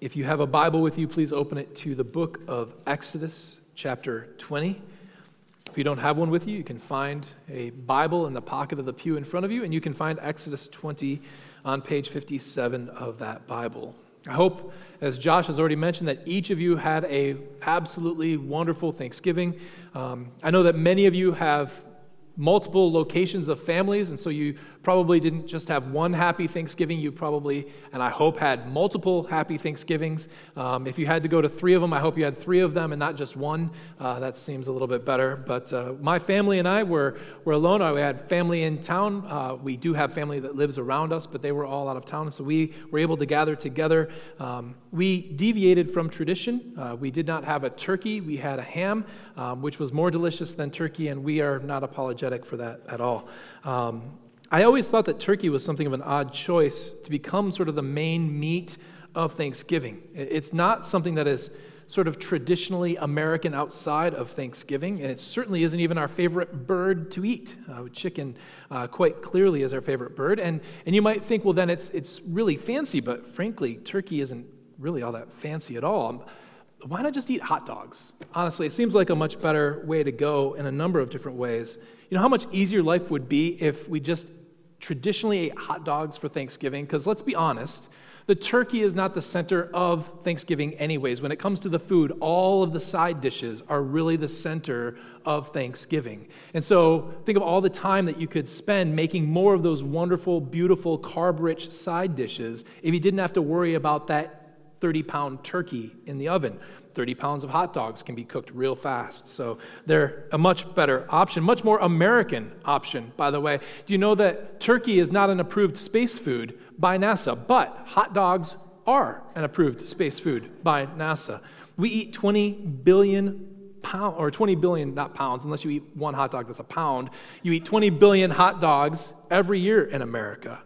If you have a Bible with you, please open it to the book of Exodus, chapter 20. If you don't have one with you, you can find a Bible in the pocket of the pew in front of you, and you can find Exodus 20 on page 57 of that Bible. I hope, as Josh has already mentioned, that each of you had a absolutely wonderful Thanksgiving. Um, I know that many of you have multiple locations of families, and so you probably didn't just have one happy Thanksgiving. You probably, and I hope, had multiple happy Thanksgivings. Um, if you had to go to three of them, I hope you had three of them and not just one. Uh, that seems a little bit better. But uh, my family and I were, were alone. I had family in town. Uh, we do have family that lives around us, but they were all out of town. So we were able to gather together. Um, we deviated from tradition. Uh, we did not have a turkey, we had a ham, um, which was more delicious than turkey, and we are not apologetic for that at all. Um, I always thought that turkey was something of an odd choice to become sort of the main meat of Thanksgiving. It's not something that is sort of traditionally American outside of Thanksgiving, and it certainly isn't even our favorite bird to eat. Uh, chicken, uh, quite clearly, is our favorite bird. And, and you might think, well, then it's, it's really fancy, but frankly, turkey isn't really all that fancy at all. Why not just eat hot dogs? Honestly, it seems like a much better way to go in a number of different ways. You know how much easier life would be if we just traditionally ate hot dogs for Thanksgiving, because let's be honest, the turkey is not the center of Thanksgiving, anyways. When it comes to the food, all of the side dishes are really the center of Thanksgiving. And so think of all the time that you could spend making more of those wonderful, beautiful, carb rich side dishes if you didn't have to worry about that 30 pound turkey in the oven. 30 pounds of hot dogs can be cooked real fast. So they're a much better option, much more American option, by the way. Do you know that turkey is not an approved space food by NASA, but hot dogs are an approved space food by NASA? We eat 20 billion pound or 20 billion not pounds unless you eat one hot dog that's a pound you eat 20 billion hot dogs every year in america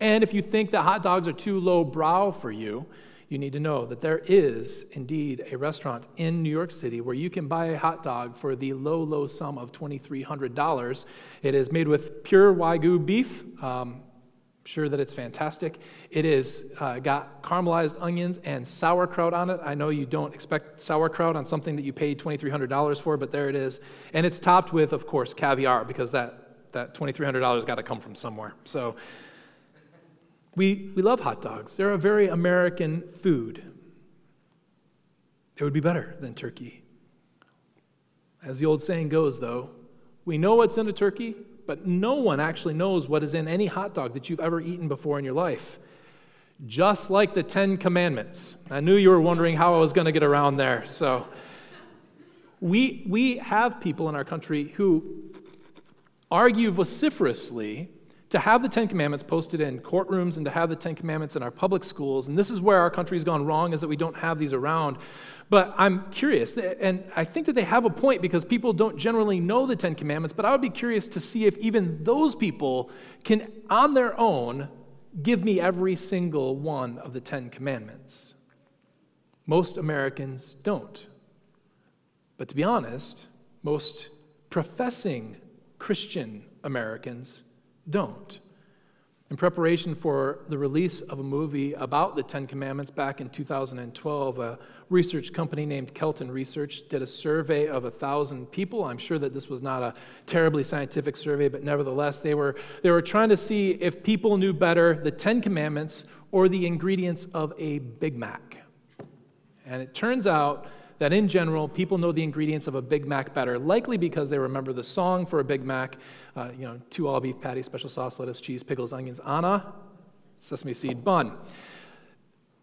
and if you think that hot dogs are too low brow for you you need to know that there is indeed a restaurant in New York City where you can buy a hot dog for the low, low sum of $2,300. It is made with pure Wagyu beef. Um, I'm sure that it's fantastic. It is uh, got caramelized onions and sauerkraut on it. I know you don't expect sauerkraut on something that you paid $2,300 for, but there it is. And it's topped with, of course, caviar because that, that $2,300 got to come from somewhere. So we, we love hot dogs, they're a very American food. It would be better than turkey. As the old saying goes, though, we know what's in a turkey, but no one actually knows what is in any hot dog that you've ever eaten before in your life. Just like the Ten Commandments. I knew you were wondering how I was going to get around there. So, we, we have people in our country who argue vociferously to have the Ten Commandments posted in courtrooms and to have the Ten Commandments in our public schools. And this is where our country's gone wrong, is that we don't have these around. But I'm curious, and I think that they have a point because people don't generally know the Ten Commandments, but I would be curious to see if even those people can, on their own, give me every single one of the Ten Commandments. Most Americans don't. But to be honest, most professing Christian Americans don't. In preparation for the release of a movie about the Ten Commandments back in 2012, a research company named Kelton Research did a survey of a thousand people. I'm sure that this was not a terribly scientific survey, but nevertheless, they were, they were trying to see if people knew better the Ten Commandments or the ingredients of a Big Mac. And it turns out that in general, people know the ingredients of a Big Mac better, likely because they remember the song for a Big Mac, uh, you know, two all beef patties, special sauce, lettuce, cheese, pickles, onions, on a sesame seed bun.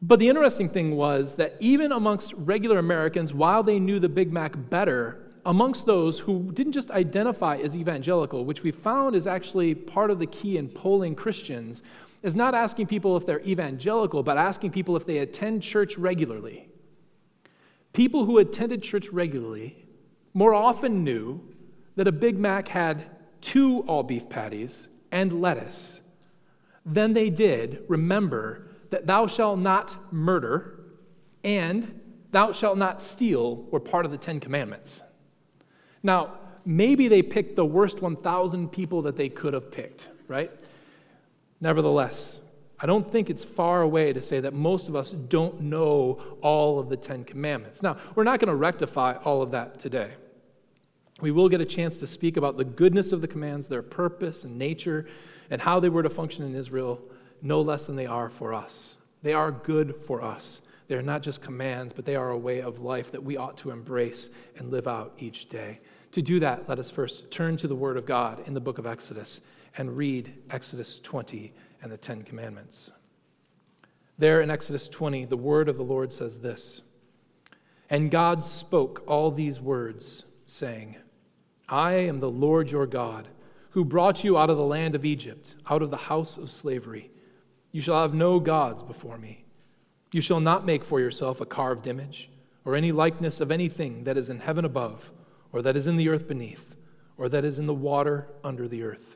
But the interesting thing was that even amongst regular Americans, while they knew the Big Mac better, amongst those who didn't just identify as evangelical, which we found is actually part of the key in polling Christians, is not asking people if they're evangelical, but asking people if they attend church regularly. People who attended church regularly more often knew that a Big Mac had two all beef patties and lettuce than they did remember that thou shalt not murder and thou shalt not steal were part of the Ten Commandments. Now, maybe they picked the worst 1,000 people that they could have picked, right? Nevertheless, I don't think it's far away to say that most of us don't know all of the Ten Commandments. Now, we're not going to rectify all of that today. We will get a chance to speak about the goodness of the commands, their purpose and nature, and how they were to function in Israel no less than they are for us. They are good for us. They are not just commands, but they are a way of life that we ought to embrace and live out each day. To do that, let us first turn to the Word of God in the book of Exodus and read Exodus 20 and the Ten Commandments. There in Exodus 20, the word of the Lord says this And God spoke all these words, saying, I am the Lord your God, who brought you out of the land of Egypt, out of the house of slavery. You shall have no gods before me. You shall not make for yourself a carved image, or any likeness of anything that is in heaven above, or that is in the earth beneath, or that is in the water under the earth.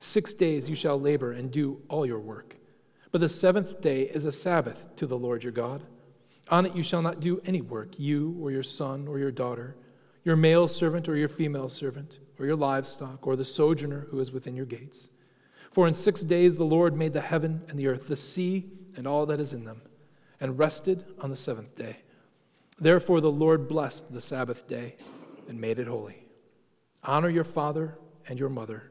Six days you shall labor and do all your work. But the seventh day is a Sabbath to the Lord your God. On it you shall not do any work, you or your son or your daughter, your male servant or your female servant, or your livestock, or the sojourner who is within your gates. For in six days the Lord made the heaven and the earth, the sea, and all that is in them, and rested on the seventh day. Therefore, the Lord blessed the Sabbath day and made it holy. Honor your father and your mother,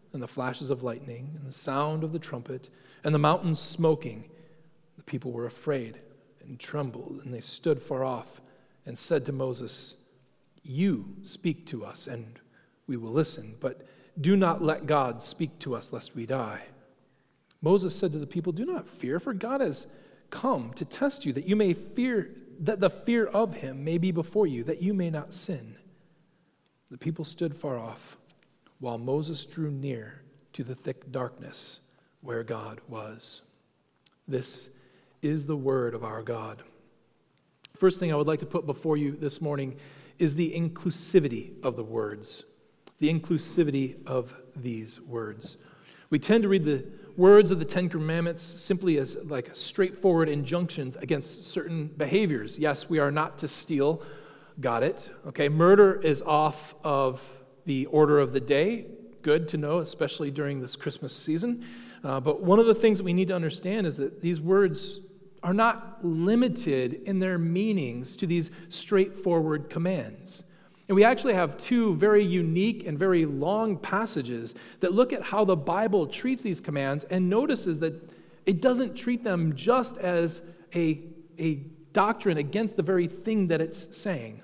and the flashes of lightning, and the sound of the trumpet, and the mountains smoking, the people were afraid and trembled, and they stood far off and said to Moses, You speak to us, and we will listen, but do not let God speak to us, lest we die. Moses said to the people, Do not fear, for God has come to test you, that you may fear, that the fear of him may be before you, that you may not sin. The people stood far off, while Moses drew near to the thick darkness where God was. This is the word of our God. First thing I would like to put before you this morning is the inclusivity of the words. The inclusivity of these words. We tend to read the words of the Ten Commandments simply as like straightforward injunctions against certain behaviors. Yes, we are not to steal. Got it. Okay, murder is off of the order of the day. Good to know, especially during this Christmas season. Uh, but one of the things that we need to understand is that these words are not limited in their meanings to these straightforward commands. And we actually have two very unique and very long passages that look at how the Bible treats these commands and notices that it doesn't treat them just as a, a doctrine against the very thing that it's saying.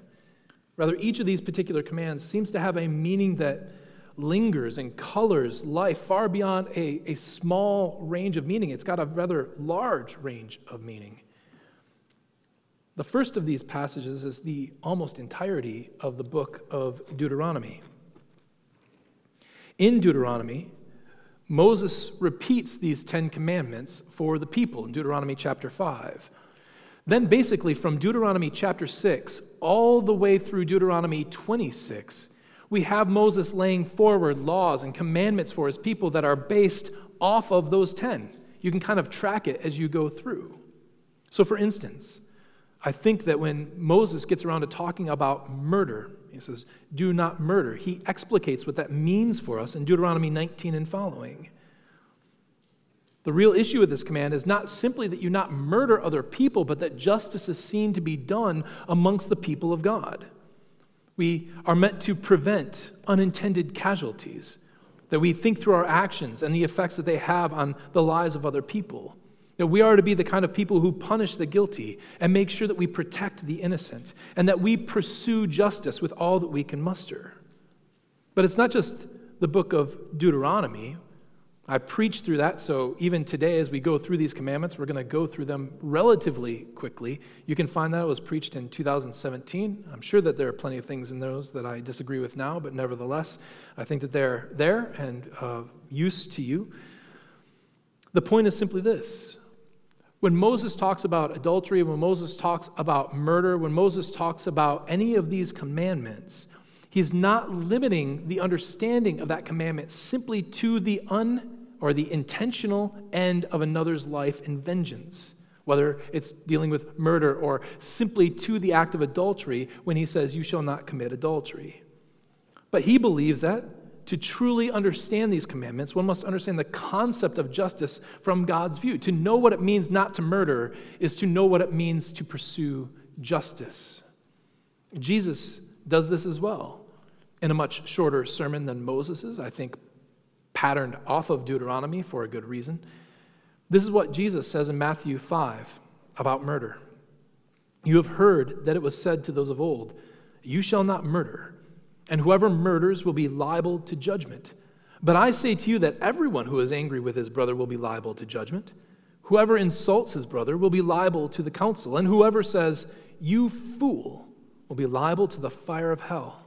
Rather, each of these particular commands seems to have a meaning that lingers and colors life far beyond a, a small range of meaning. It's got a rather large range of meaning. The first of these passages is the almost entirety of the book of Deuteronomy. In Deuteronomy, Moses repeats these Ten Commandments for the people in Deuteronomy chapter 5. Then, basically, from Deuteronomy chapter 6 all the way through Deuteronomy 26, we have Moses laying forward laws and commandments for his people that are based off of those 10. You can kind of track it as you go through. So, for instance, I think that when Moses gets around to talking about murder, he says, do not murder. He explicates what that means for us in Deuteronomy 19 and following. The real issue with this command is not simply that you not murder other people, but that justice is seen to be done amongst the people of God. We are meant to prevent unintended casualties, that we think through our actions and the effects that they have on the lives of other people That we are to be the kind of people who punish the guilty and make sure that we protect the innocent and that we pursue justice with all that we can muster. But it's not just the book of Deuteronomy. I preached through that, so even today, as we go through these commandments, we're going to go through them relatively quickly. You can find that it was preached in 2017. I'm sure that there are plenty of things in those that I disagree with now, but nevertheless, I think that they're there and uh, use to you. The point is simply this when Moses talks about adultery, when Moses talks about murder, when Moses talks about any of these commandments, he's not limiting the understanding of that commandment simply to the un or the intentional end of another's life in vengeance, whether it's dealing with murder or simply to the act of adultery when he says, You shall not commit adultery. But he believes that to truly understand these commandments, one must understand the concept of justice from God's view. To know what it means not to murder is to know what it means to pursue justice. Jesus does this as well in a much shorter sermon than Moses's, I think patterned off of Deuteronomy for a good reason. This is what Jesus says in Matthew 5 about murder. You have heard that it was said to those of old, You shall not murder and whoever murders will be liable to judgment. But I say to you that everyone who is angry with his brother will be liable to judgment. Whoever insults his brother will be liable to the council, and whoever says, You fool, will be liable to the fire of hell.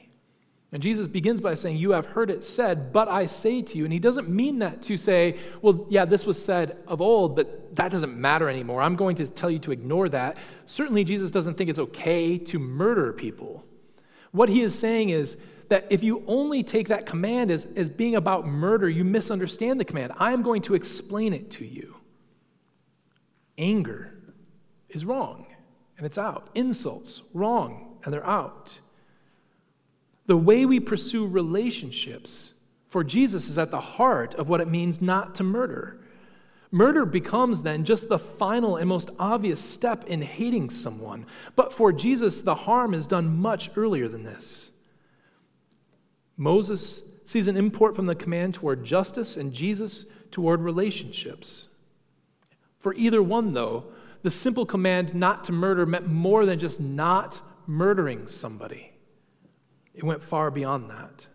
And Jesus begins by saying, You have heard it said, but I say to you. And he doesn't mean that to say, Well, yeah, this was said of old, but that doesn't matter anymore. I'm going to tell you to ignore that. Certainly, Jesus doesn't think it's okay to murder people. What he is saying is, that if you only take that command as, as being about murder, you misunderstand the command. I am going to explain it to you. Anger is wrong, and it's out. Insults, wrong, and they're out. The way we pursue relationships for Jesus is at the heart of what it means not to murder. Murder becomes then just the final and most obvious step in hating someone. But for Jesus, the harm is done much earlier than this. Moses sees an import from the command toward justice, and Jesus toward relationships. For either one, though, the simple command not to murder meant more than just not murdering somebody, it went far beyond that.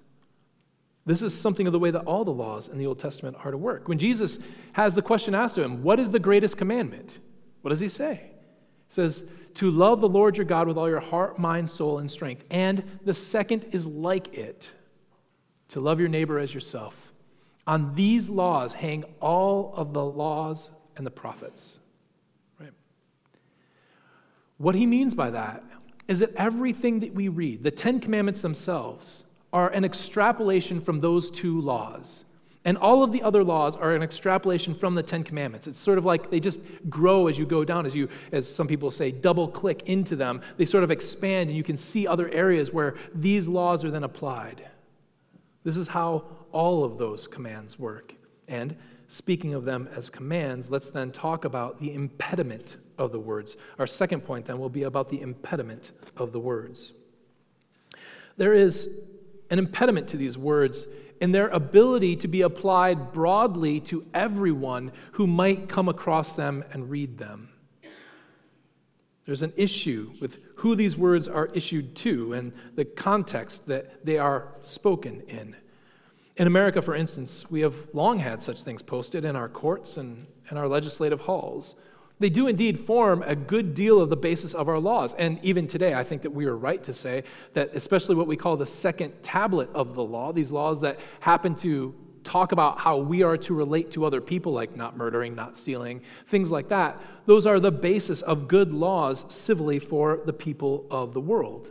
This is something of the way that all the laws in the Old Testament are to work. When Jesus has the question asked of him, What is the greatest commandment? What does he say? He says, To love the Lord your God with all your heart, mind, soul, and strength. And the second is like it to love your neighbor as yourself. On these laws hang all of the laws and the prophets. Right? What he means by that is that everything that we read, the Ten Commandments themselves, are an extrapolation from those two laws. And all of the other laws are an extrapolation from the Ten Commandments. It's sort of like they just grow as you go down, as you, as some people say, double click into them. They sort of expand, and you can see other areas where these laws are then applied. This is how all of those commands work. And speaking of them as commands, let's then talk about the impediment of the words. Our second point then will be about the impediment of the words. There is an impediment to these words in their ability to be applied broadly to everyone who might come across them and read them. There's an issue with who these words are issued to and the context that they are spoken in. In America, for instance, we have long had such things posted in our courts and, in our legislative halls. They do indeed form a good deal of the basis of our laws. And even today, I think that we are right to say that, especially what we call the second tablet of the law, these laws that happen to talk about how we are to relate to other people, like not murdering, not stealing, things like that, those are the basis of good laws civilly for the people of the world.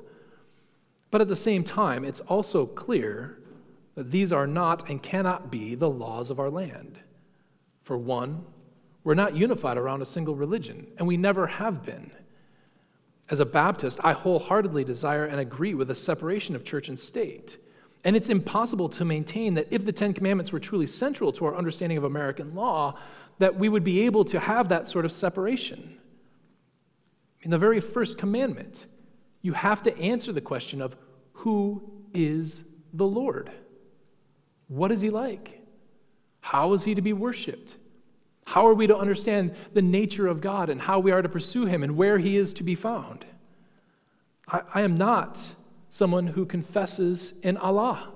But at the same time, it's also clear that these are not and cannot be the laws of our land. For one, we're not unified around a single religion, and we never have been. As a Baptist, I wholeheartedly desire and agree with the separation of church and state. And it's impossible to maintain that if the Ten Commandments were truly central to our understanding of American law, that we would be able to have that sort of separation. In the very first commandment, you have to answer the question of who is the Lord? What is he like? How is he to be worshiped? How are we to understand the nature of God and how we are to pursue him and where he is to be found? I, I am not someone who confesses in Allah.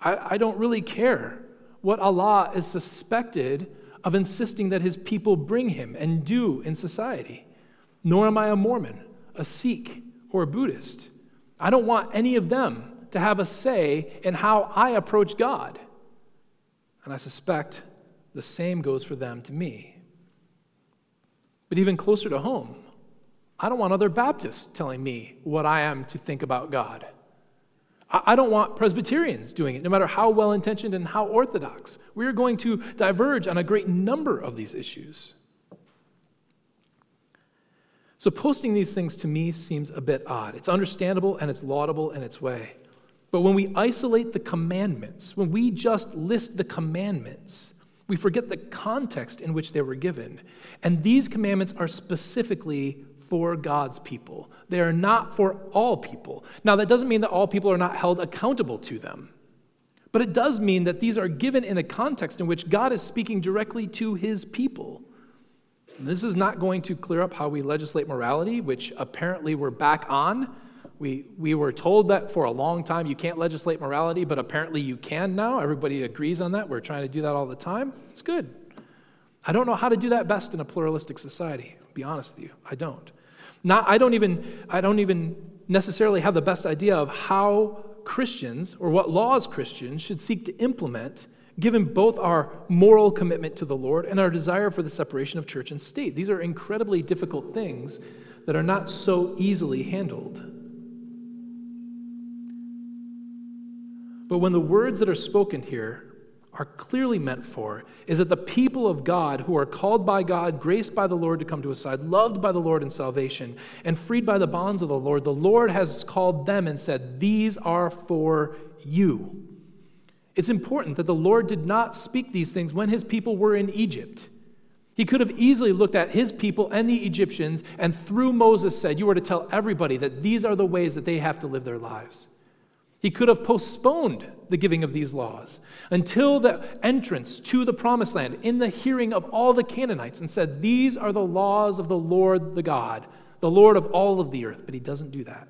I, I don't really care what Allah is suspected of insisting that his people bring him and do in society. Nor am I a Mormon, a Sikh, or a Buddhist. I don't want any of them to have a say in how I approach God. And I suspect the same goes for them to me. But even closer to home, I don't want other Baptists telling me what I am to think about God. I don't want Presbyterians doing it, no matter how well intentioned and how orthodox. We are going to diverge on a great number of these issues. So, posting these things to me seems a bit odd. It's understandable and it's laudable in its way. But when we isolate the commandments, when we just list the commandments, we forget the context in which they were given. And these commandments are specifically for God's people. They are not for all people. Now, that doesn't mean that all people are not held accountable to them. But it does mean that these are given in a context in which God is speaking directly to his people. This is not going to clear up how we legislate morality, which apparently we're back on we, we were told that for a long time you can't legislate morality, but apparently you can now. Everybody agrees on that. We're trying to do that all the time. It's good. I don't know how to do that best in a pluralistic society. I'll be honest with you, I don't. Not, I don't even I don't even necessarily have the best idea of how Christians or what laws Christians should seek to implement given both our moral commitment to the Lord and our desire for the separation of church and state. These are incredibly difficult things that are not so easily handled. But when the words that are spoken here are clearly meant for is that the people of God who are called by God, graced by the Lord to come to his side, loved by the Lord in salvation, and freed by the bonds of the Lord, the Lord has called them and said, These are for you. It's important that the Lord did not speak these things when his people were in Egypt. He could have easily looked at his people and the Egyptians and through Moses said, You are to tell everybody that these are the ways that they have to live their lives. He could have postponed the giving of these laws until the entrance to the promised land in the hearing of all the Canaanites and said, These are the laws of the Lord the God, the Lord of all of the earth. But he doesn't do that.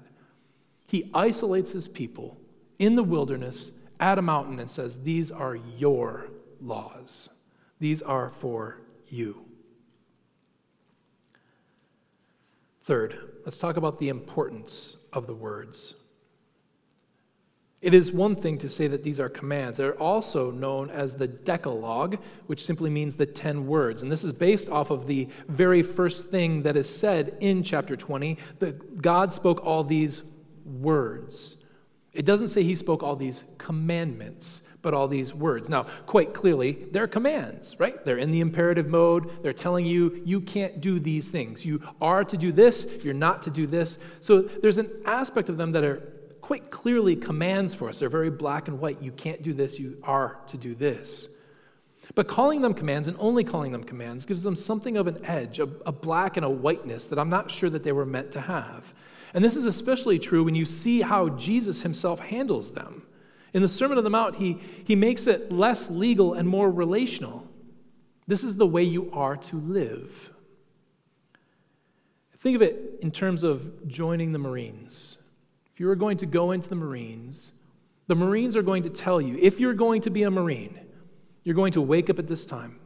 He isolates his people in the wilderness at a mountain and says, These are your laws, these are for you. Third, let's talk about the importance of the words. It is one thing to say that these are commands. They're also known as the Decalogue, which simply means the 10 words. And this is based off of the very first thing that is said in chapter 20 that God spoke all these words. It doesn't say he spoke all these commandments, but all these words. Now, quite clearly, they're commands, right? They're in the imperative mode. They're telling you, you can't do these things. You are to do this, you're not to do this. So there's an aspect of them that are quite clearly commands for us. They're very black and white. You can't do this, you are to do this. But calling them commands and only calling them commands gives them something of an edge, a, a, black and a whiteness that I'm not sure that they were meant to have. And this is especially true when you see how Jesus himself handles them. In the Sermon on the Mount, he, he makes it less legal and more relational. This is the way you are to live. Think of it in terms of joining the Marines. If you are going to go into the Marines, the Marines are going to tell you if you're going to be a Marine, you're going to wake up at this time.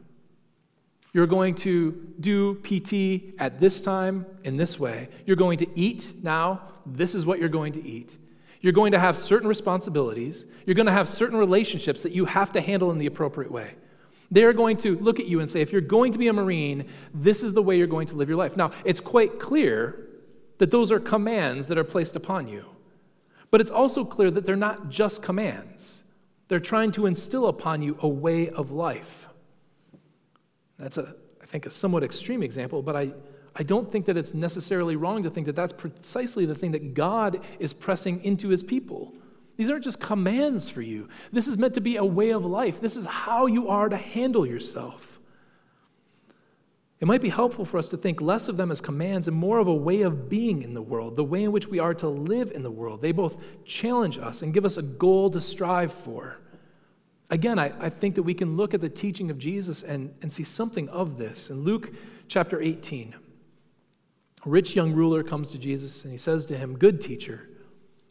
You're going to do PT at this time in this way. You're going to eat now. This is what you're going to eat. You're going to have certain responsibilities. You're going to have certain relationships that you have to handle in the appropriate way. They're going to look at you and say, if you're going to be a Marine, this is the way you're going to live your life. Now, it's quite clear that those are commands that are placed upon you. But it's also clear that they're not just commands, they're trying to instill upon you a way of life. That's, a, I think, a somewhat extreme example, but I, I don't think that it's necessarily wrong to think that that's precisely the thing that God is pressing into his people. These aren't just commands for you. This is meant to be a way of life. This is how you are to handle yourself. It might be helpful for us to think less of them as commands and more of a way of being in the world, the way in which we are to live in the world. They both challenge us and give us a goal to strive for. Again, I, I think that we can look at the teaching of Jesus and, and see something of this. In Luke chapter 18, a rich young ruler comes to Jesus and he says to him, Good teacher,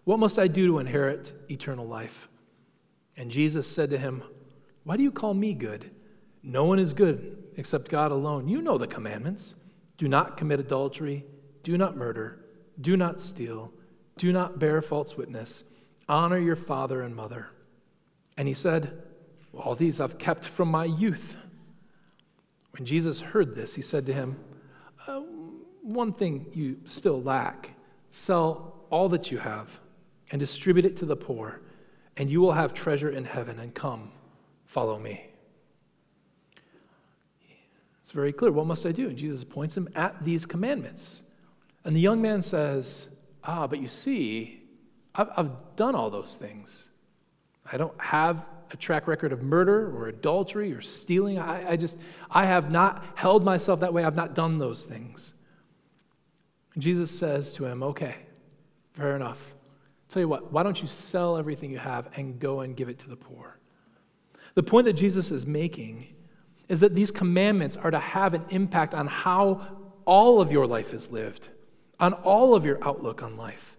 what must I do to inherit eternal life? And Jesus said to him, Why do you call me good? No one is good except God alone. You know the commandments do not commit adultery, do not murder, do not steal, do not bear false witness, honor your father and mother. And he said, All these I've kept from my youth. When Jesus heard this, he said to him, uh, One thing you still lack sell all that you have and distribute it to the poor, and you will have treasure in heaven. And come, follow me. It's very clear. What must I do? And Jesus points him at these commandments. And the young man says, Ah, but you see, I've, I've done all those things. I don't have a track record of murder or adultery or stealing. I, I just, I have not held myself that way. I've not done those things. And Jesus says to him, Okay, fair enough. Tell you what, why don't you sell everything you have and go and give it to the poor? The point that Jesus is making is that these commandments are to have an impact on how all of your life is lived, on all of your outlook on life.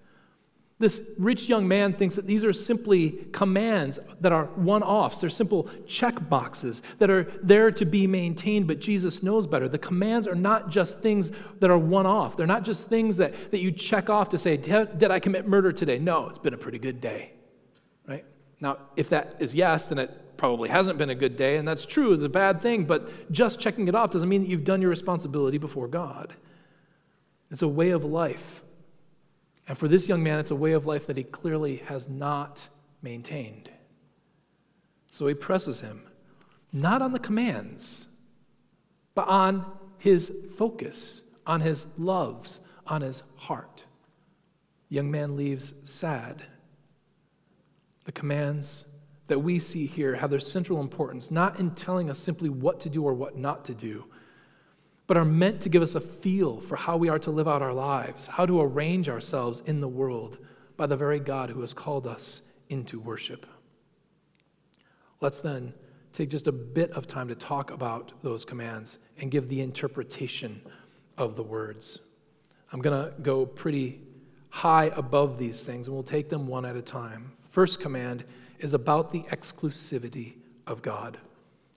This rich young man thinks that these are simply commands that are one offs. They're simple check boxes that are there to be maintained, but Jesus knows better. The commands are not just things that are one off, they're not just things that, that you check off to say, Did I commit murder today? No, it's been a pretty good day. Right? Now, if that is yes, then it probably hasn't been a good day, and that's true, it's a bad thing, but just checking it off doesn't mean that you've done your responsibility before God. It's a way of life. And for this young man, it's a way of life that he clearly has not maintained. So he presses him, not on the commands, but on his focus, on his loves, on his heart. Young man leaves sad. The commands that we see here have their central importance, not in telling us simply what to do or what not to do, but are meant to give us a feel for how we are to live out our lives, how to arrange ourselves in the world by the very God who has called us into worship. Let's then take just a bit of time to talk about those commands and give the interpretation of the words. I'm going to go pretty high above these things, and we'll take them one at a time. First command is about the exclusivity of God.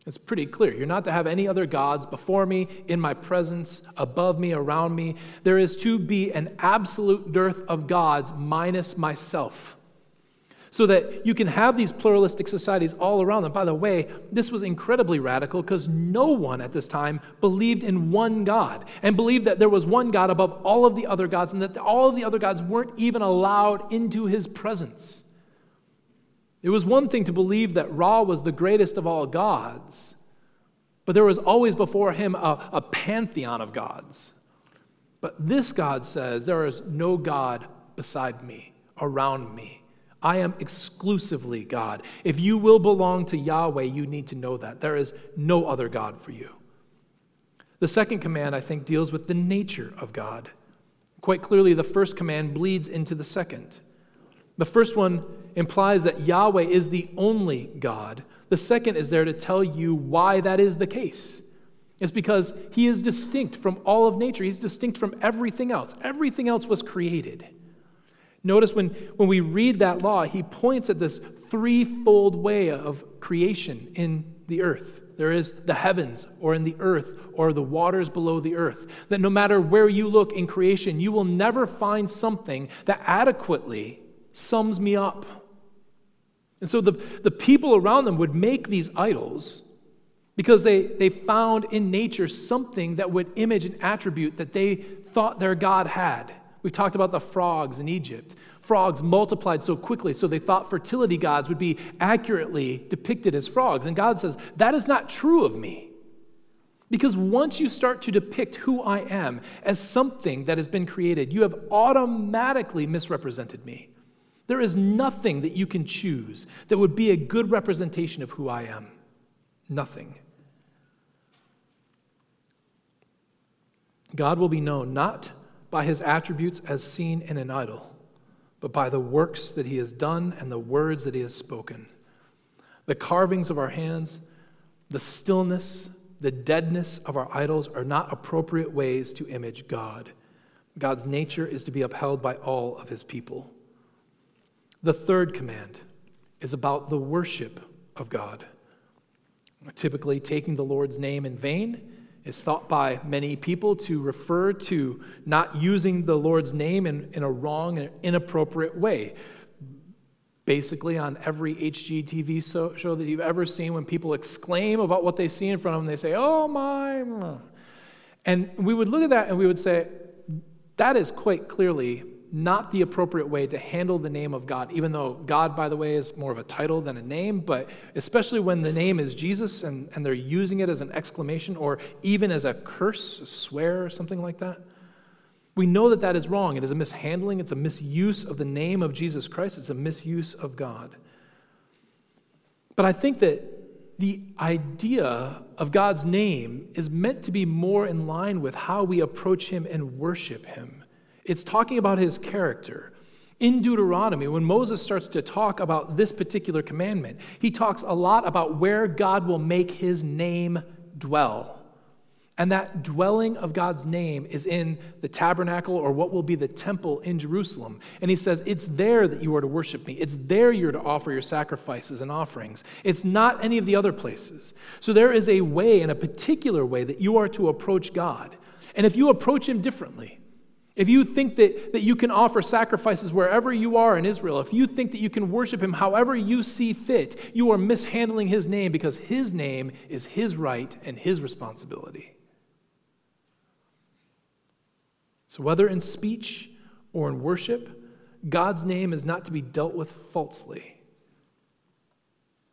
It's pretty clear. You're not to have any other gods before me, in my presence, above me, around me. There is to be an absolute dearth of gods minus myself. So that you can have these pluralistic societies all around them. By the way, this was incredibly radical because no one at this time believed in one God and believed that there was one God above all of the other gods and that all of the other gods weren't even allowed into his presence. It was one thing to believe that Ra was the greatest of all gods, but there was always before him a, a pantheon of gods. But this God says, There is no God beside me, around me. I am exclusively God. If you will belong to Yahweh, you need to know that. There is no other God for you. The second command, I think, deals with the nature of God. Quite clearly, the first command bleeds into the second. The first one implies that Yahweh is the only God. The second is there to tell you why that is the case. It's because he is distinct from all of nature, he's distinct from everything else. Everything else was created. Notice when, when we read that law, he points at this threefold way of creation in the earth. There is the heavens, or in the earth, or the waters below the earth. That no matter where you look in creation, you will never find something that adequately sums me up. And so the, the people around them would make these idols because they, they found in nature something that would image an attribute that they thought their God had. We've talked about the frogs in Egypt. Frogs multiplied so quickly, so they thought fertility gods would be accurately depicted as frogs. And God says, That is not true of me. Because once you start to depict who I am as something that has been created, you have automatically misrepresented me. There is nothing that you can choose that would be a good representation of who I am. Nothing. God will be known not by his attributes as seen in an idol, but by the works that he has done and the words that he has spoken. The carvings of our hands, the stillness, the deadness of our idols are not appropriate ways to image God. God's nature is to be upheld by all of his people. The third command is about the worship of God. Typically, taking the Lord's name in vain is thought by many people to refer to not using the Lord's name in, in a wrong and inappropriate way. Basically, on every HGTV show that you've ever seen, when people exclaim about what they see in front of them, they say, Oh my. And we would look at that and we would say, That is quite clearly not the appropriate way to handle the name of God, even though God, by the way, is more of a title than a name, but especially when the name is Jesus and, and they're using it as an exclamation or even as a curse, a swear, or something like that. We know that that is wrong. It is a mishandling, it's a misuse of the name of Jesus Christ, it's a misuse of God. But I think that the idea of God's name is meant to be more in line with how we approach Him and worship Him. It's talking about his character. In Deuteronomy, when Moses starts to talk about this particular commandment, he talks a lot about where God will make his name dwell. And that dwelling of God's name is in the tabernacle or what will be the temple in Jerusalem. And he says, It's there that you are to worship me. It's there you're to offer your sacrifices and offerings. It's not any of the other places. So there is a way, and a particular way, that you are to approach God. And if you approach him differently, if you think that, that you can offer sacrifices wherever you are in Israel, if you think that you can worship him however you see fit, you are mishandling his name because his name is his right and his responsibility. So, whether in speech or in worship, God's name is not to be dealt with falsely.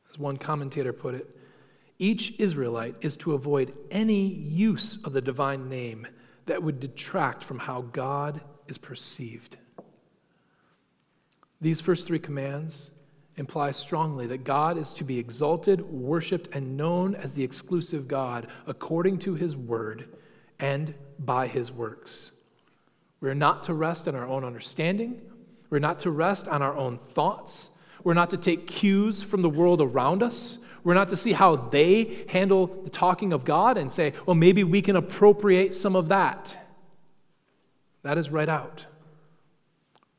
As one commentator put it, each Israelite is to avoid any use of the divine name that would detract from how God is perceived. These first three commands imply strongly that God is to be exalted, worshiped, and known as the exclusive God according to his word and by his works. We're not to rest on our own understanding. We're not to rest on our own thoughts. We're not to take cues from the world around us. We're not to see how they handle the talking of God and say, well, maybe we can appropriate some of that. That is right out.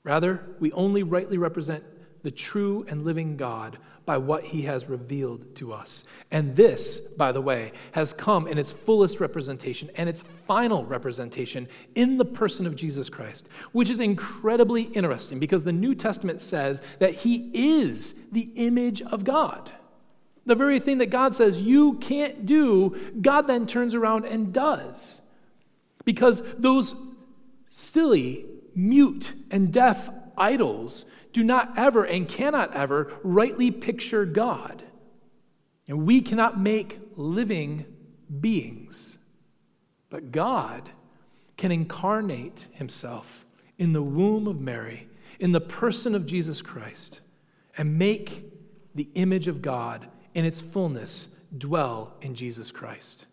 Rather, we only rightly represent the true and living God by what he has revealed to us. And this, by the way, has come in its fullest representation and its final representation in the person of Jesus Christ, which is incredibly interesting because the New Testament says that he is the image of God. The very thing that God says you can't do, God then turns around and does. Because those silly, mute, and deaf idols do not ever and cannot ever rightly picture God. And we cannot make living beings. But God can incarnate himself in the womb of Mary, in the person of Jesus Christ, and make the image of God in its fullness dwell in Jesus Christ.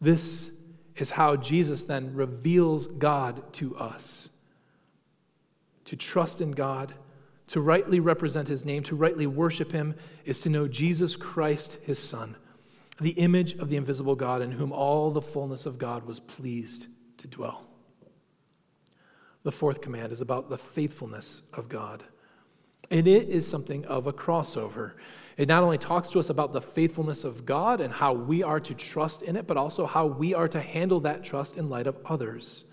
This is how Jesus then reveals God to us. To trust in God, to rightly represent his name, to rightly worship him, is to know Jesus Christ, his Son, the image of the invisible God, in whom all the fullness of God was pleased to dwell. The fourth command is about the faithfulness of God. And it is something of a crossover. It not only talks to us about the faithfulness of God and how we are to trust in it, but also how we are to handle that trust in light of others.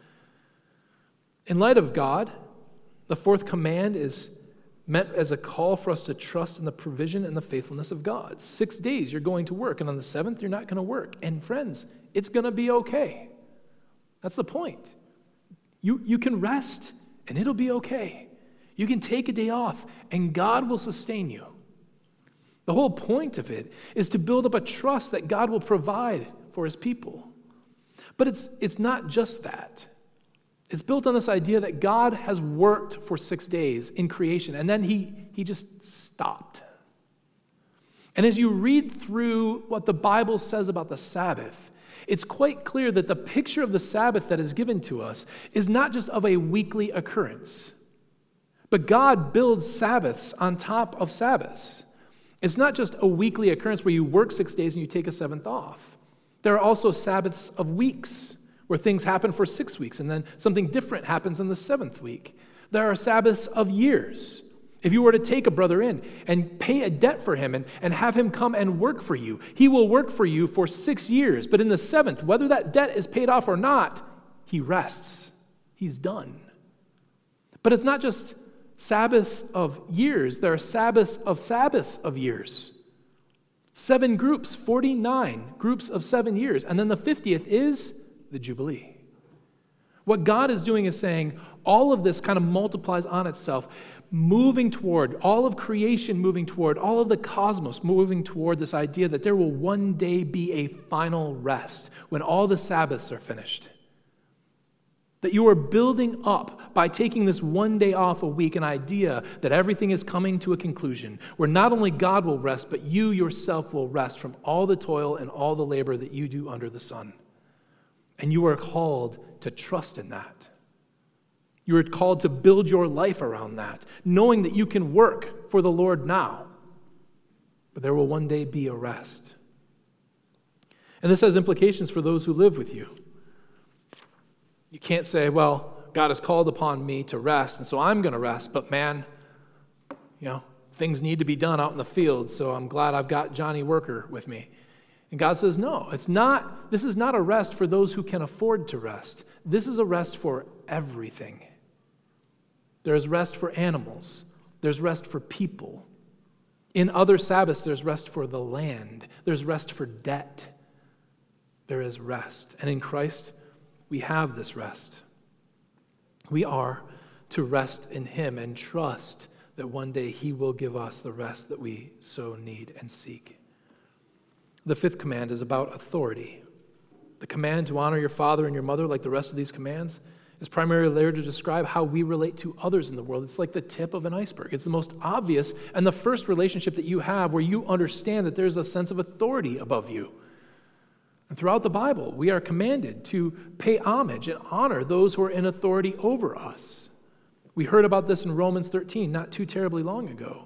In light of God, the fourth command is meant as a call for us to trust in the provision and the faithfulness of God. Six days you're going to work, and on the seventh, you're not going to work. And friends, it's going to be okay. That's the point. You, you can rest, and it'll be okay. You can take a day off, and God will sustain you. The whole point of it is to build up a trust that God will provide for his people. But it's, it's not just that. It's built on this idea that God has worked for six days in creation, and then he, he just stopped. And as you read through what the Bible says about the Sabbath, it's quite clear that the picture of the Sabbath that is given to us is not just of a weekly occurrence, but God builds Sabbaths on top of Sabbaths. It's not just a weekly occurrence where you work six days and you take a seventh off. There are also Sabbaths of weeks where things happen for six weeks and then something different happens in the seventh week. There are Sabbaths of years. If you were to take a brother in and pay a debt for him and, and have him come and work for you, he will work for you for six years. But in the seventh, whether that debt is paid off or not, he rests. He's done. But it's not just Sabbaths of years, there are Sabbaths of Sabbaths of years. Seven groups, 49 groups of seven years. And then the 50th is the Jubilee. What God is doing is saying, all of this kind of multiplies on itself, moving toward, all of creation moving toward, all of the cosmos moving toward this idea that there will one day be a final rest when all the Sabbaths are finished. That you are building up by taking this one day off a week an idea that everything is coming to a conclusion, where not only God will rest, but you yourself will rest from all the toil and all the labor that you do under the sun. And you are called to trust in that. You are called to build your life around that, knowing that you can work for the Lord now, but there will one day be a rest. And this has implications for those who live with you. You can't say, well, God has called upon me to rest, and so I'm going to rest, but man, you know, things need to be done out in the field, so I'm glad I've got Johnny Worker with me. And God says, no, it's not, this is not a rest for those who can afford to rest. This is a rest for everything. There is rest for animals, there's rest for people. In other Sabbaths, there's rest for the land, there's rest for debt. There is rest. And in Christ, we have this rest. We are to rest in Him and trust that one day He will give us the rest that we so need and seek. The fifth command is about authority. The command to honor your father and your mother, like the rest of these commands, is primarily there to describe how we relate to others in the world. It's like the tip of an iceberg. It's the most obvious and the first relationship that you have where you understand that there's a sense of authority above you. And throughout the Bible, we are commanded to pay homage and honor those who are in authority over us. We heard about this in Romans 13 not too terribly long ago.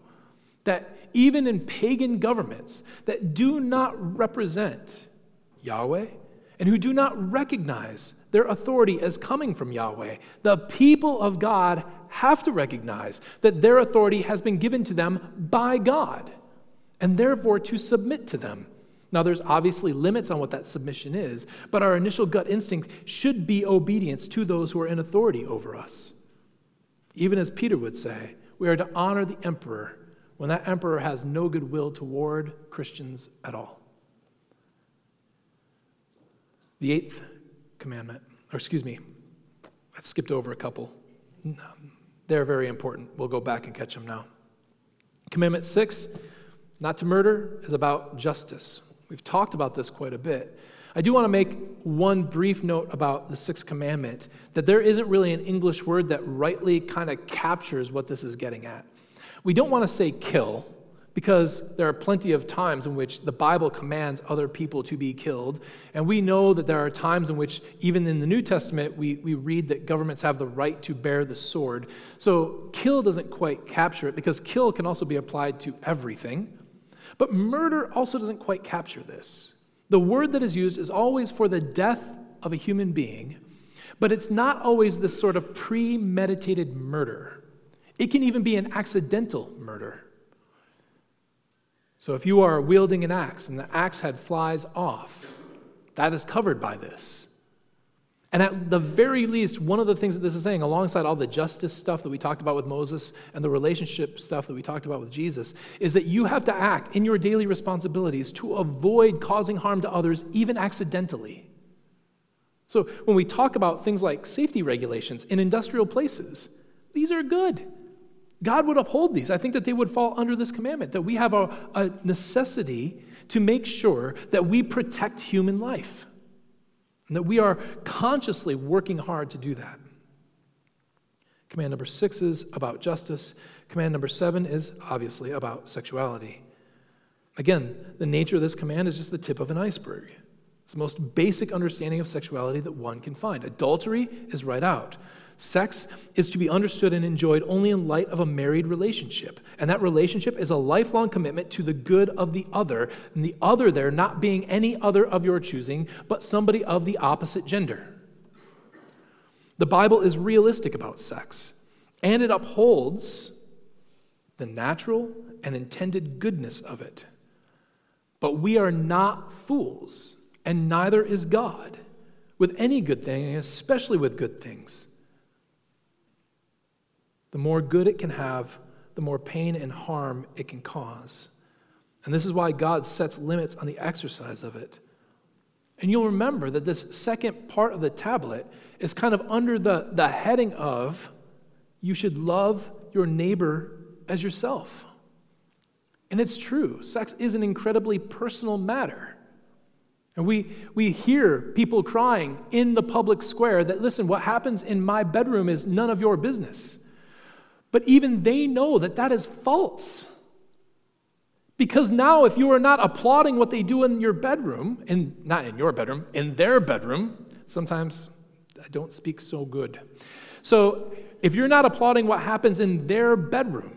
That even in pagan governments that do not represent Yahweh and who do not recognize their authority as coming from Yahweh, the people of God have to recognize that their authority has been given to them by God and therefore to submit to them now, there's obviously limits on what that submission is, but our initial gut instinct should be obedience to those who are in authority over us. Even as Peter would say, we are to honor the emperor when that emperor has no goodwill toward Christians at all. The eighth commandment, or excuse me, I skipped over a couple. They're very important. We'll go back and catch them now. Commandment six, not to murder, is about justice. We've talked about this quite a bit. I do want to make one brief note about the sixth commandment that there isn't really an English word that rightly kind of captures what this is getting at. We don't want to say kill because there are plenty of times in which the Bible commands other people to be killed. And we know that there are times in which, even in the New Testament, we, we read that governments have the right to bear the sword. So kill doesn't quite capture it because kill can also be applied to everything. But murder also doesn't quite capture this. The word that is used is always for the death of a human being, but it's not always this sort of premeditated murder. It can even be an accidental murder. So if you are wielding an axe and the axe head flies off, that is covered by this. And at the very least, one of the things that this is saying, alongside all the justice stuff that we talked about with Moses and the relationship stuff that we talked about with Jesus, is that you have to act in your daily responsibilities to avoid causing harm to others, even accidentally. So when we talk about things like safety regulations in industrial places, these are good. God would uphold these. I think that they would fall under this commandment that we have a, a necessity to make sure that we protect human life and that we are consciously working hard to do that. Command number six is about justice. Command number seven is obviously about sexuality. Again, the nature of this command is just the tip of an iceberg. It's the most basic understanding of sexuality that one can find. Adultery is right out. Sex is to be understood and enjoyed only in light of a married relationship. And that relationship is a lifelong commitment to the good of the other, and the other there not being any other of your choosing, but somebody of the opposite gender. The Bible is realistic about sex, and it upholds the natural and intended goodness of it. But we are not fools, and neither is God with any good thing, especially with good things. The more good it can have, the more pain and harm it can cause. And this is why God sets limits on the exercise of it. And you'll remember that this second part of the tablet is kind of under the, the heading of you should love your neighbor as yourself. And it's true, sex is an incredibly personal matter. And we, we hear people crying in the public square that, listen, what happens in my bedroom is none of your business. But even they know that that is false. Because now, if you are not applauding what they do in your bedroom, in, not in your bedroom, in their bedroom, sometimes I don't speak so good. So, if you're not applauding what happens in their bedroom,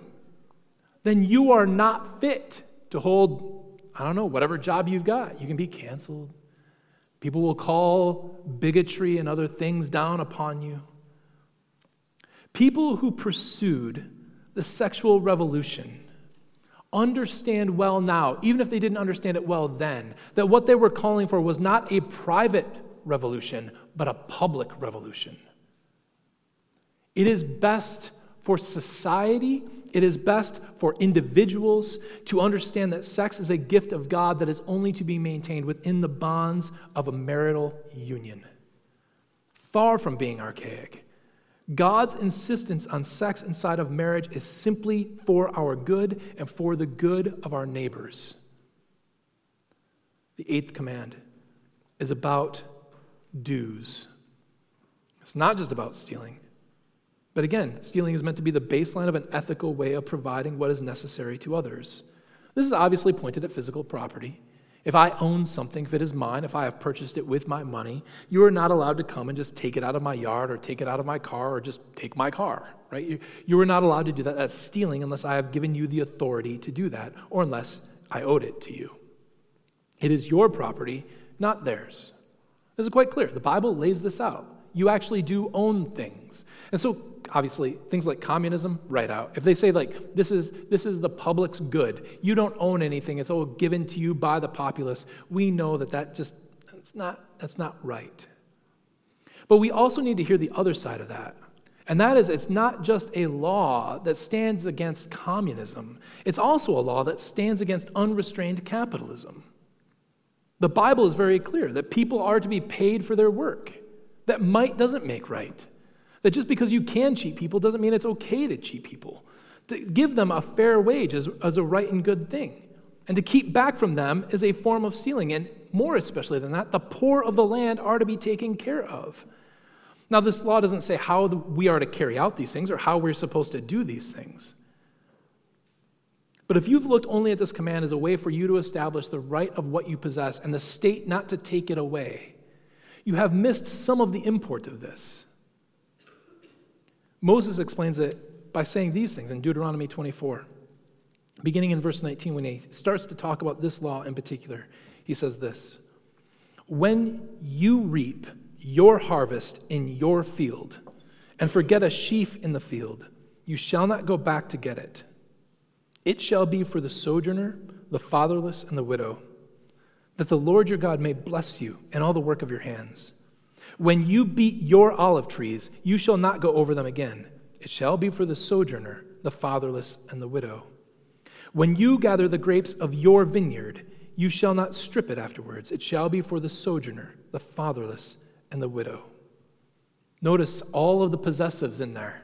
then you are not fit to hold, I don't know, whatever job you've got. You can be canceled. People will call bigotry and other things down upon you. People who pursued the sexual revolution understand well now, even if they didn't understand it well then, that what they were calling for was not a private revolution, but a public revolution. It is best for society, it is best for individuals to understand that sex is a gift of God that is only to be maintained within the bonds of a marital union. Far from being archaic. God's insistence on sex inside of marriage is simply for our good and for the good of our neighbors. The eighth command is about dues. It's not just about stealing. But again, stealing is meant to be the baseline of an ethical way of providing what is necessary to others. This is obviously pointed at physical property. If I own something, if it is mine, if I have purchased it with my money, you are not allowed to come and just take it out of my yard or take it out of my car or just take my car, right? You, you are not allowed to do that. That's stealing unless I have given you the authority to do that or unless I owed it to you. It is your property, not theirs. This is quite clear. The Bible lays this out. You actually do own things. And so obviously things like communism right out. If they say like this is this is the public's good you don't own anything it's all given to you by the populace we know that that just that's not that's not right. But we also need to hear the other side of that. And that is it's not just a law that stands against communism it's also a law that stands against unrestrained capitalism. The bible is very clear that people are to be paid for their work that might doesn't make right that just because you can cheat people doesn't mean it's okay to cheat people. To give them a fair wage is, is a right and good thing. And to keep back from them is a form of stealing. And more especially than that, the poor of the land are to be taken care of. Now, this law doesn't say how we are to carry out these things or how we're supposed to do these things. But if you've looked only at this command as a way for you to establish the right of what you possess and the state not to take it away, you have missed some of the import of this. Moses explains it by saying these things in Deuteronomy 24. Beginning in verse 19, when he starts to talk about this law in particular, he says this When you reap your harvest in your field and forget a sheaf in the field, you shall not go back to get it. It shall be for the sojourner, the fatherless, and the widow, that the Lord your God may bless you in all the work of your hands. When you beat your olive trees, you shall not go over them again. It shall be for the sojourner, the fatherless, and the widow. When you gather the grapes of your vineyard, you shall not strip it afterwards. It shall be for the sojourner, the fatherless, and the widow. Notice all of the possessives in there.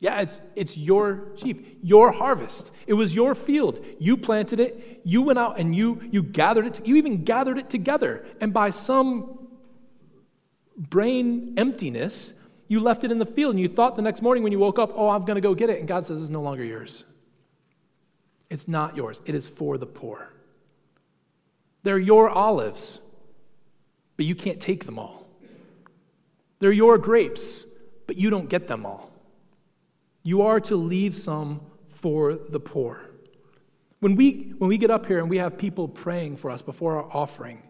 Yeah, it's, it's your sheep, your harvest. It was your field. You planted it. You went out and you, you gathered it. You even gathered it together. And by some brain emptiness, you left it in the field and you thought the next morning when you woke up, oh, I'm going to go get it. And God says it's no longer yours. It's not yours, it is for the poor. They're your olives, but you can't take them all. They're your grapes, but you don't get them all. You are to leave some for the poor. When we, when we get up here and we have people praying for us before our offering,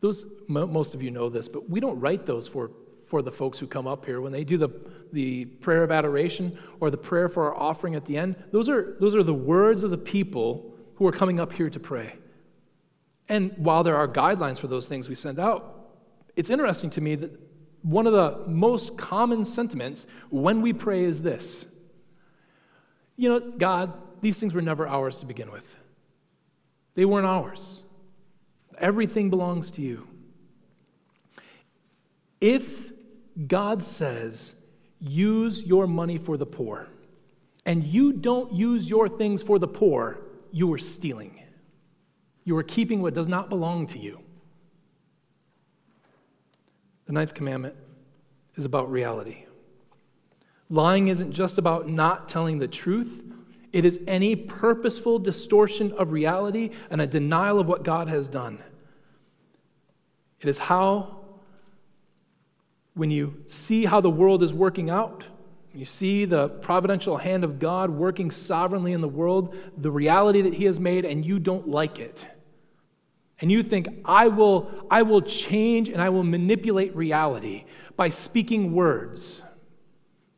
those, most of you know this, but we don't write those for, for the folks who come up here. When they do the, the prayer of adoration or the prayer for our offering at the end, those are, those are the words of the people who are coming up here to pray. And while there are guidelines for those things we send out, it's interesting to me that one of the most common sentiments when we pray is this You know, God, these things were never ours to begin with, they weren't ours. Everything belongs to you. If God says, use your money for the poor, and you don't use your things for the poor, you are stealing. You are keeping what does not belong to you. The ninth commandment is about reality. Lying isn't just about not telling the truth, it is any purposeful distortion of reality and a denial of what God has done. It is how, when you see how the world is working out, you see the providential hand of God working sovereignly in the world, the reality that He has made, and you don't like it and you think, I will, I will change and I will manipulate reality by speaking words,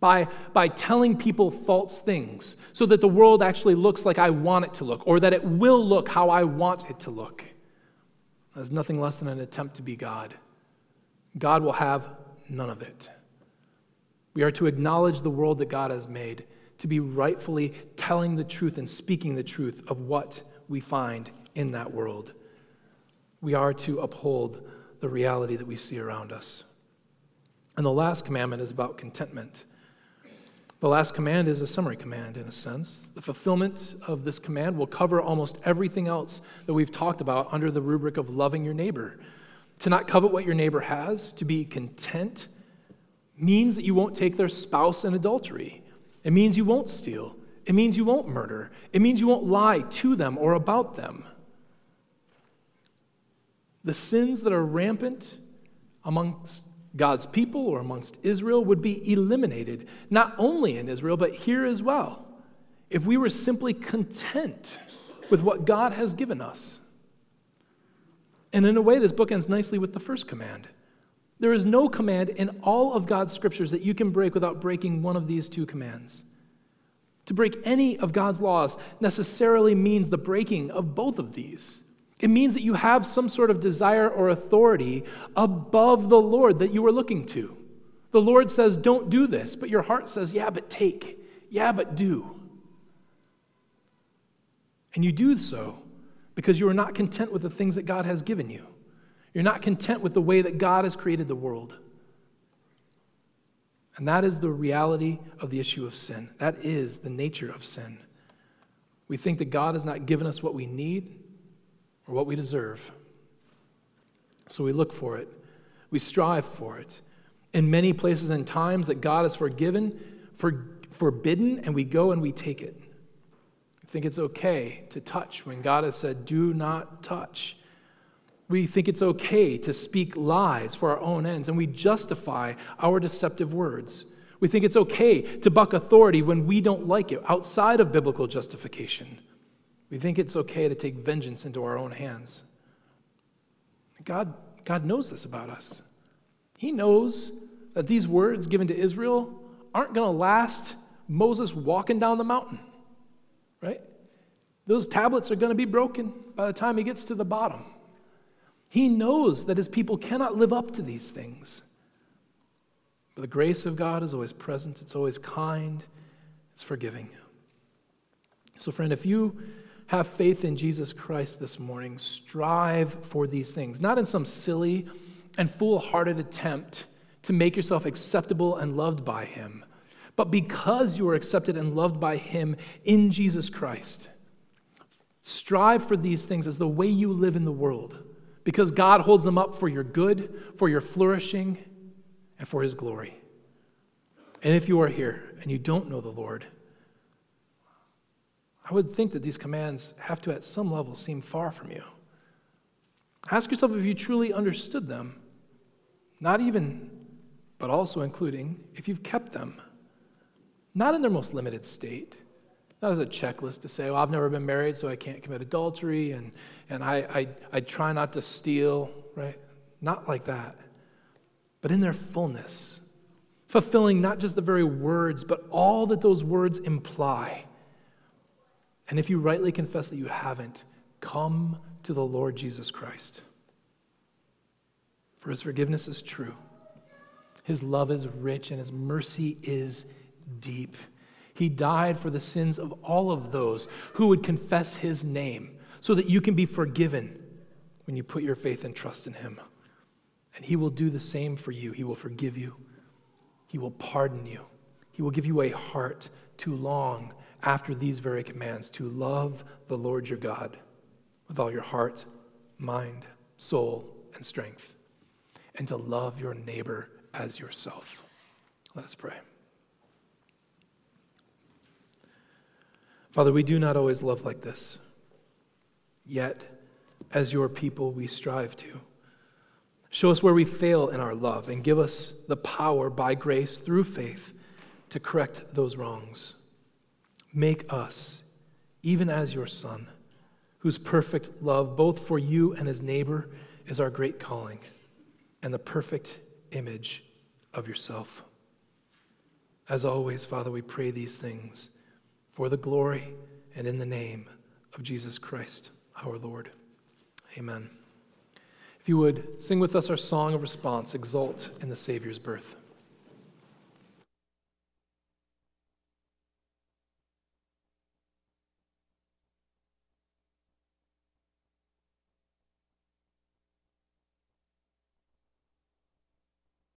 by, by telling people false things, so that the world actually looks like I want it to look, or that it will look how I want it to look. That's nothing less than an attempt to be God. God will have none of it. We are to acknowledge the world that God has made, to be rightfully telling the truth and speaking the truth of what we find in that world we are to uphold the reality that we see around us. And the last commandment is about contentment. The last command is a summary command, in a sense. The fulfillment of this command will cover almost everything else that we've talked about under the rubric of loving your neighbor. To not covet what your neighbor has, to be content, means that you won't take their spouse in adultery. It means you won't steal. It means you won't murder. It means you won't lie to them or about them the sins that are rampant amongst God's people or amongst Israel would be eliminated, not only in Israel, but here as well, if we were simply content with what God has given us. And in a way, this book ends nicely with the first command. There is no command in all of God's scriptures that you can break without breaking one of these two commands. To break any of God's laws necessarily means the breaking of both of these. It means that you have some sort of desire or authority above the Lord that you are looking to. The Lord says, Don't do this, but your heart says, Yeah, but take. Yeah, but do. And you do so because you are not content with the things that God has given you. You're not content with the way that God has created the world. And that is the reality of the issue of sin. That is the nature of sin. We think that God has not given us what we need, or what we deserve. So we look for it, we strive for it. In many places and times that God has forgiven, for, forbidden, and we go and we take it. We think it's okay to touch when God has said, do not touch. We think it's okay to speak lies for our own ends, and we justify our deceptive words. We think it's okay to buck authority when we don't like it outside of biblical justification. We think it's okay to take vengeance into our own hands. God, God knows this about us. He knows that these words given to Israel aren't going to last Moses walking down the mountain, right? Those tablets are going to be broken by the time he gets to the bottom. He knows that his people cannot live up to these things. But the grace of God is always present, it's always kind, it's forgiving. So, friend, if you have faith in Jesus Christ this morning, strive for these things, not in some silly and foolhardy attempt to make yourself acceptable and loved by Him, but because you are accepted and loved by Him in Jesus Christ. Strive for these things as the way you live in the world, because God holds them up for your good, for your flourishing, and for His glory. And if you are here and you don't know the Lord, I would think that these commands have to, at some level, seem far from you. Ask yourself if you truly understood them, not even, but also including if you've kept them, not in their most limited state, not as a checklist to say, well, I've never been married, so I can't commit adultery, and, and I, I, I try not to steal, right? Not like that, but in their fullness, fulfilling not just the very words, but all that those words imply. And if you rightly confess that you haven't, come to the Lord Jesus Christ. For his forgiveness is true, his love is rich, and his mercy is deep. He died for the sins of all of those who would confess his name so that you can be forgiven when you put your faith and trust in him. And he will do the same for you. He will forgive you, he will pardon you, he will give you a heart to long after these very commands to love the Lord your God with all your heart, mind, soul, and strength, and to love your neighbor as yourself. Let us pray. Father, we do not always love like this, yet, as your people, we strive to. Show us where we fail in our love and give us the power by grace through faith to correct those wrongs. Make us, even as your Son, whose perfect love, both for you and his neighbor, is our great calling and the perfect image of yourself. As always, Father, we pray these things for the glory and in the name of Jesus Christ, our Lord. Amen. If you would sing with us our song of response, Exult in the Savior's birth.